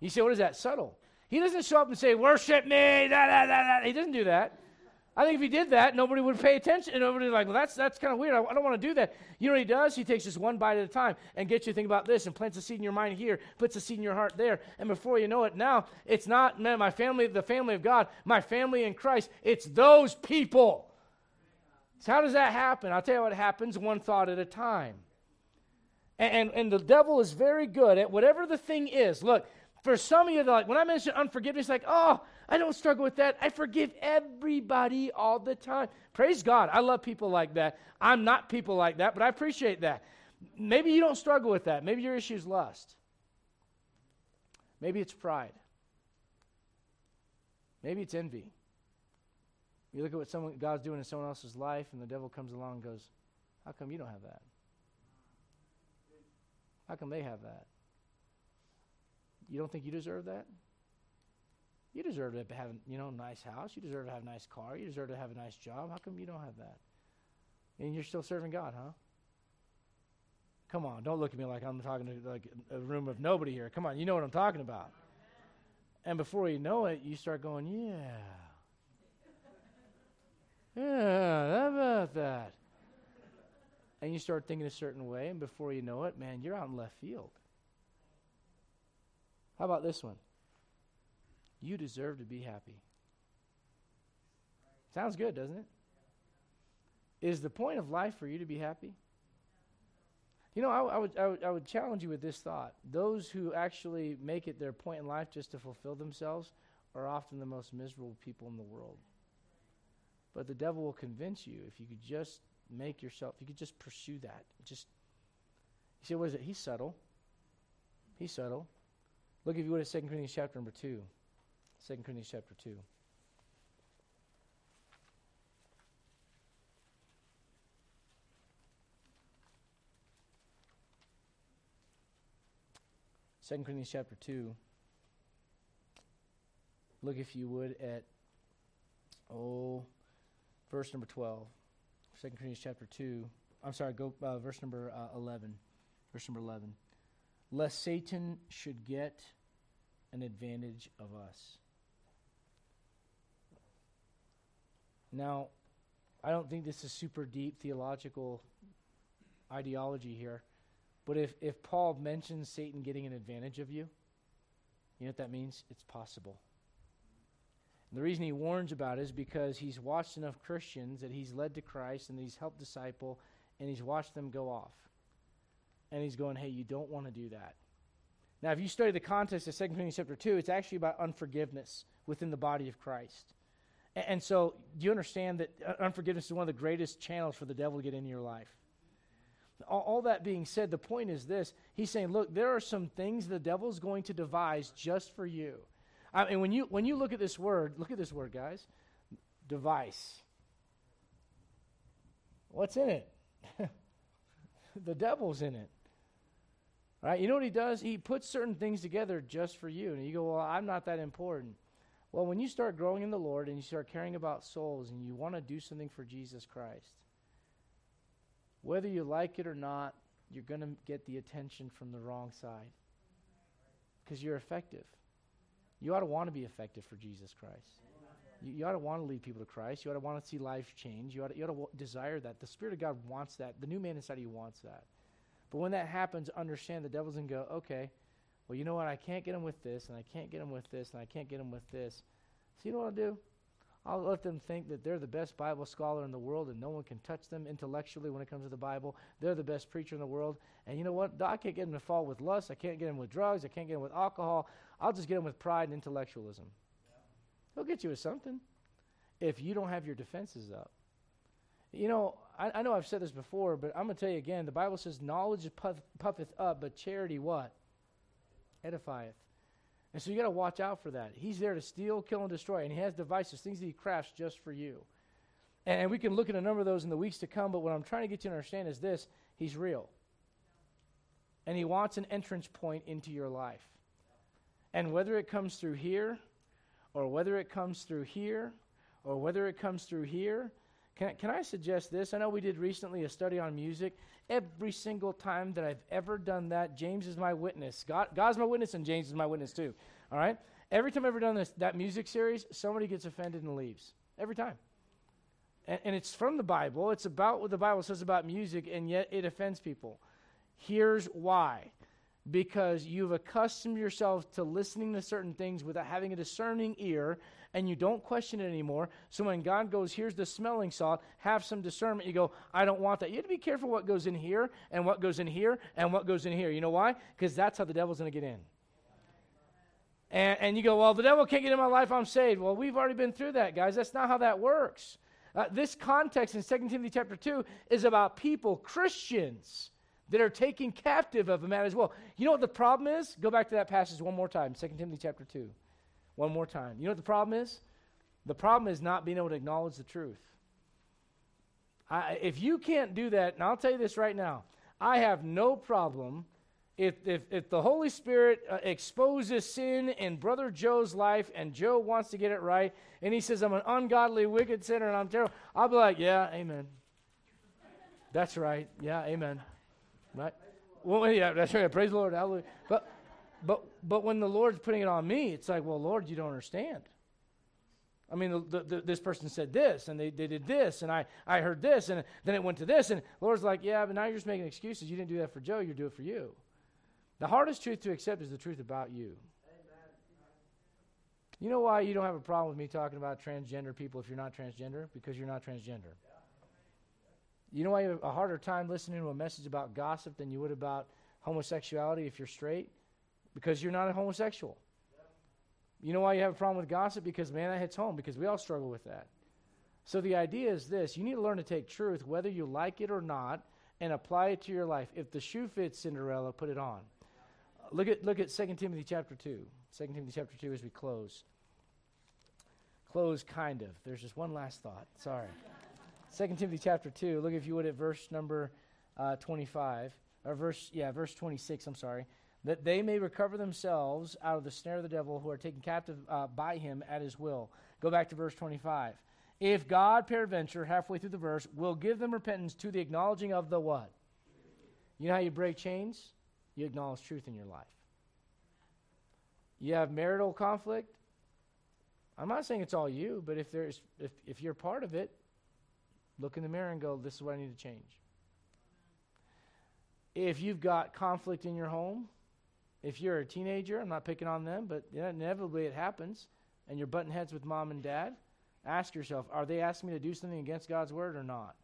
You say, what is that? Subtle. He doesn't show up and say, worship me, da, da, da, da. He doesn't do that. I think if he did that, nobody would pay attention. And nobody like, well, that's, that's kind of weird. I, I don't want to do that. You know what he does? He takes just one bite at a time and gets you to think about this and plants a seed in your mind here, puts a seed in your heart there. And before you know it, now it's not, man, my family, the family of God, my family in Christ. It's those people. So how does that happen? I'll tell you what happens one thought at a time. And, and, and the devil is very good at whatever the thing is. Look, for some of you, like when I mention unforgiveness, like, oh, I don't struggle with that. I forgive everybody all the time. Praise God. I love people like that. I'm not people like that, but I appreciate that. Maybe you don't struggle with that. Maybe your issue is lust. Maybe it's pride. Maybe it's envy. You look at what someone, God's doing in someone else's life, and the devil comes along and goes, How come you don't have that? How come they have that? You don't think you deserve that? You deserve to have, you know, a nice house. You deserve to have a nice car. You deserve to have a nice job. How come you don't have that? And you're still serving God, huh? Come on, don't look at me like I'm talking to like a room of nobody here. Come on, you know what I'm talking about. And before you know it, you start going, yeah. Yeah, how about that? And you start thinking a certain way, and before you know it, man, you're out in left field. How about this one? You deserve to be happy. Sounds good, doesn't it? Is the point of life for you to be happy? You know, I, I, would, I, would, I would challenge you with this thought. Those who actually make it their point in life just to fulfill themselves are often the most miserable people in the world. But the devil will convince you if you could just make yourself, if you could just pursue that. Just, you say, what is it? He's subtle. He's subtle. Look, if you would, at 2 Corinthians chapter number 2. 2 Corinthians chapter 2. Second Corinthians chapter 2. Look, if you would, at, oh, verse number 12. 2 Corinthians chapter 2. I'm sorry, go uh, verse number uh, 11. Verse number 11. Lest Satan should get an advantage of us. Now, I don't think this is super deep theological ideology here, but if, if Paul mentions Satan getting an advantage of you, you know what that means? It's possible. And the reason he warns about it is because he's watched enough Christians that he's led to Christ and he's helped disciple and he's watched them go off. And he's going, hey, you don't want to do that. Now, if you study the context of 2 Corinthians chapter 2, it's actually about unforgiveness within the body of Christ. And, and so, do you understand that uh, unforgiveness is one of the greatest channels for the devil to get into your life? All, all that being said, the point is this He's saying, look, there are some things the devil's going to devise just for you. I mean, when you, when you look at this word, look at this word, guys device. What's in it? (laughs) the devil's in it. Right? You know what he does? He puts certain things together just for you. And you go, Well, I'm not that important. Well, when you start growing in the Lord and you start caring about souls and you want to do something for Jesus Christ, whether you like it or not, you're going to get the attention from the wrong side because you're effective. You ought to want to be effective for Jesus Christ. You, you, ought to want to lead people to Christ. You ought to want to see life change. You ought to, you ought to desire that. The Spirit of God wants that. The new man inside of you wants that. But when that happens, understand the devil's going to go, okay, well, you know what? I can't get them with this, and I can't get them with this, and I can't get them with this. So you know what I'll do? I'll let them think that they're the best Bible scholar in the world and no one can touch them intellectually when it comes to the Bible. They're the best preacher in the world. And you know what? I can't get them to fall with lust. I can't get them with drugs. I can't get them with alcohol. I'll just get them with pride and intellectualism. He'll get you with something if you don't have your defenses up. You know, I, I know I've said this before, but I'm going to tell you again. The Bible says, knowledge puff, puffeth up, but charity what? Edifieth. And so you got to watch out for that. He's there to steal, kill, and destroy. And he has devices, things that he crafts just for you. And, and we can look at a number of those in the weeks to come, but what I'm trying to get you to understand is this He's real. And he wants an entrance point into your life. And whether it comes through here, or whether it comes through here, or whether it comes through here, can, can I suggest this? I know we did recently a study on music. Every single time that I've ever done that, James is my witness. God, God's my witness, and James is my witness too. All right? Every time I've ever done this, that music series, somebody gets offended and leaves. Every time. And, and it's from the Bible. It's about what the Bible says about music, and yet it offends people. Here's why because you've accustomed yourself to listening to certain things without having a discerning ear and you don't question it anymore. So when God goes, here's the smelling salt, have some discernment, you go, I don't want that. You have to be careful what goes in here and what goes in here and what goes in here. You know why? Because that's how the devil's going to get in. And, and you go, well, the devil can't get in my life, I'm saved. Well, we've already been through that, guys. That's not how that works. Uh, this context in 2 Timothy chapter 2 is about people, Christians, that are taken captive of a man as well. You know what the problem is? Go back to that passage one more time, 2 Timothy chapter 2 one more time. You know what the problem is? The problem is not being able to acknowledge the truth. I, if you can't do that, and I'll tell you this right now, I have no problem if, if, if the Holy Spirit uh, exposes sin in Brother Joe's life and Joe wants to get it right, and he says, I'm an ungodly, wicked sinner and I'm terrible, I'll be like, yeah, amen. That's right. Yeah, amen. Right? Well, yeah, that's right. Praise the Lord. Hallelujah. But but, but when the Lord's putting it on me, it's like, well, Lord, you don't understand. I mean, the, the, this person said this, and they, they did this, and I, I heard this, and then it went to this, and Lord's like, yeah, but now you're just making excuses. You didn't do that for Joe, you do it for you. The hardest truth to accept is the truth about you. You know why you don't have a problem with me talking about transgender people if you're not transgender? Because you're not transgender. You know why you have a harder time listening to a message about gossip than you would about homosexuality if you're straight? Because you're not a homosexual. You know why you have a problem with gossip? Because, man, that hits home because we all struggle with that. So the idea is this you need to learn to take truth, whether you like it or not, and apply it to your life. If the shoe fits Cinderella, put it on. look at look at 2 Timothy chapter 2. 2 Timothy chapter 2 as we close. Close kind of. There's just one last thought. Sorry. 2 Timothy chapter 2. Look if you would at verse number uh, 25 or verse yeah, verse 26, I'm sorry. That they may recover themselves out of the snare of the devil who are taken captive uh, by him at his will. Go back to verse 25. If God, peradventure, halfway through the verse, will give them repentance to the acknowledging of the what? You know how you break chains? You acknowledge truth in your life. You have marital conflict? I'm not saying it's all you, but if there's if, if you're part of it, look in the mirror and go, This is what I need to change. If you've got conflict in your home, if you're a teenager, I'm not picking on them, but inevitably it happens, and you're butting heads with mom and dad, ask yourself, are they asking me to do something against God's word or not?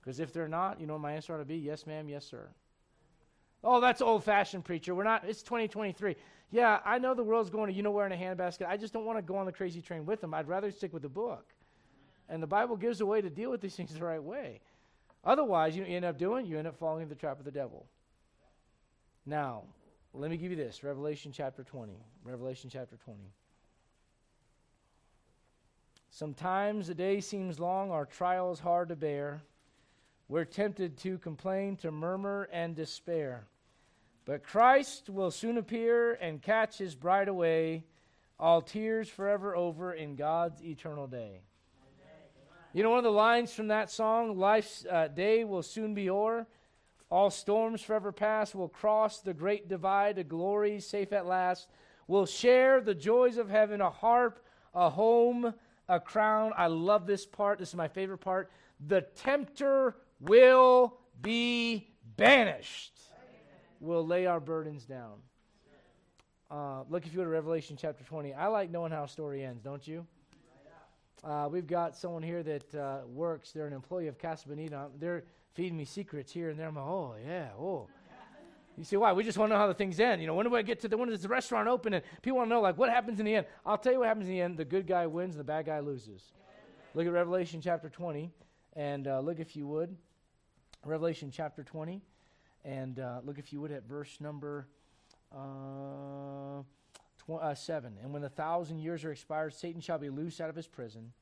Because if they're not, you know my answer ought to be yes, ma'am, yes, sir. Oh, that's old fashioned, preacher. We're not, it's 2023. Yeah, I know the world's going to you know where in a handbasket. I just don't want to go on the crazy train with them. I'd rather stick with the book. And the Bible gives a way to deal with these (laughs) things the right way. Otherwise, you end up doing, you end up falling into the trap of the devil. Now, let me give you this Revelation chapter 20. Revelation chapter 20. Sometimes the day seems long, our trial is hard to bear. We're tempted to complain, to murmur, and despair. But Christ will soon appear and catch his bride away, all tears forever over in God's eternal day. You know, one of the lines from that song, Life's uh, day will soon be o'er. All storms forever past. We'll cross the great divide to glory safe at last. We'll share the joys of heaven, a harp, a home, a crown. I love this part. This is my favorite part. The tempter will be banished. We'll lay our burdens down. Uh, look, if you go to Revelation chapter 20, I like knowing how a story ends, don't you? Uh, we've got someone here that uh, works. They're an employee of Casa Bonita. They're feeding me secrets here and there. I'm like, oh, yeah, oh. You say, why? We just want to know how the things end. You know, when do I get to the, when does the restaurant open? And people want to know, like, what happens in the end? I'll tell you what happens in the end. The good guy wins, the bad guy loses. Look at Revelation chapter 20, and uh, look, if you would, Revelation chapter 20, and uh, look, if you would, at verse number uh, uh, 7. And when the thousand years are expired, Satan shall be loosed out of his prison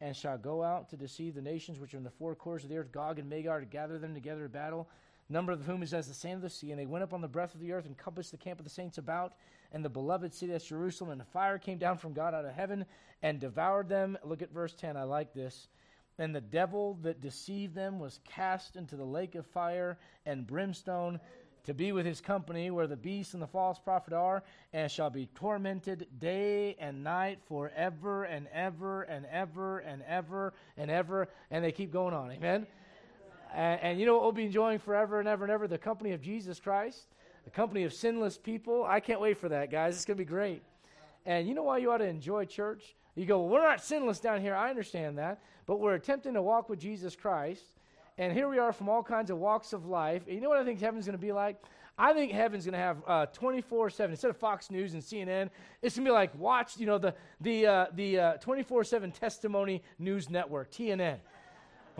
and shall go out to deceive the nations which are in the four quarters of the earth, Gog and Magog, to gather them together to battle, number of whom is as the sand of the sea. And they went up on the breadth of the earth and compassed the camp of the saints about, and the beloved city that's Jerusalem. And the fire came down from God out of heaven and devoured them. Look at verse 10. I like this. And the devil that deceived them was cast into the lake of fire and brimstone to be with his company where the beast and the false prophet are, and shall be tormented day and night forever and ever and ever and ever and ever. And they keep going on. Amen. And, and, you know what we'll be enjoying forever and ever and ever? The company of Jesus Christ, the company of sinless people. I can't wait for that, guys. It's going to be great. And you know why you ought to enjoy church? You go, well, we're not sinless down here. I understand that. But we're attempting to walk with Jesus Christ. And here we are from all kinds of walks of life. And you know what I think heaven's going to be like? I think heaven's going to have 24 uh, 7. Instead of Fox News and CNN, it's going to be like watch, you know, the, the, uh, the 24 uh, 7 testimony news network, TNN.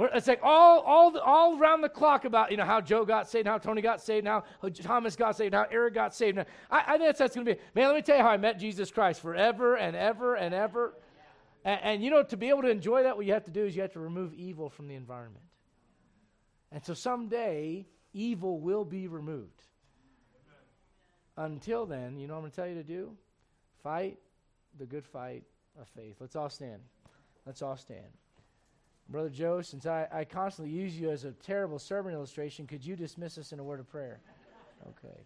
It's like all, all, all around the clock about you know how Joe got saved, how Tony got saved, how Thomas got saved, how Eric got saved. I, I think that's, that's going to be. Man, let me tell you how I met Jesus Christ forever and ever and ever. And, and, you know, to be able to enjoy that, what you have to do is you have to remove evil from the environment. And so someday, evil will be removed. Until then, you know what I'm going to tell you to do? Fight the good fight of faith. Let's all stand. Let's all stand. Brother Joe, since I, I constantly use you as a terrible sermon illustration, could you dismiss us in a word of prayer? Okay.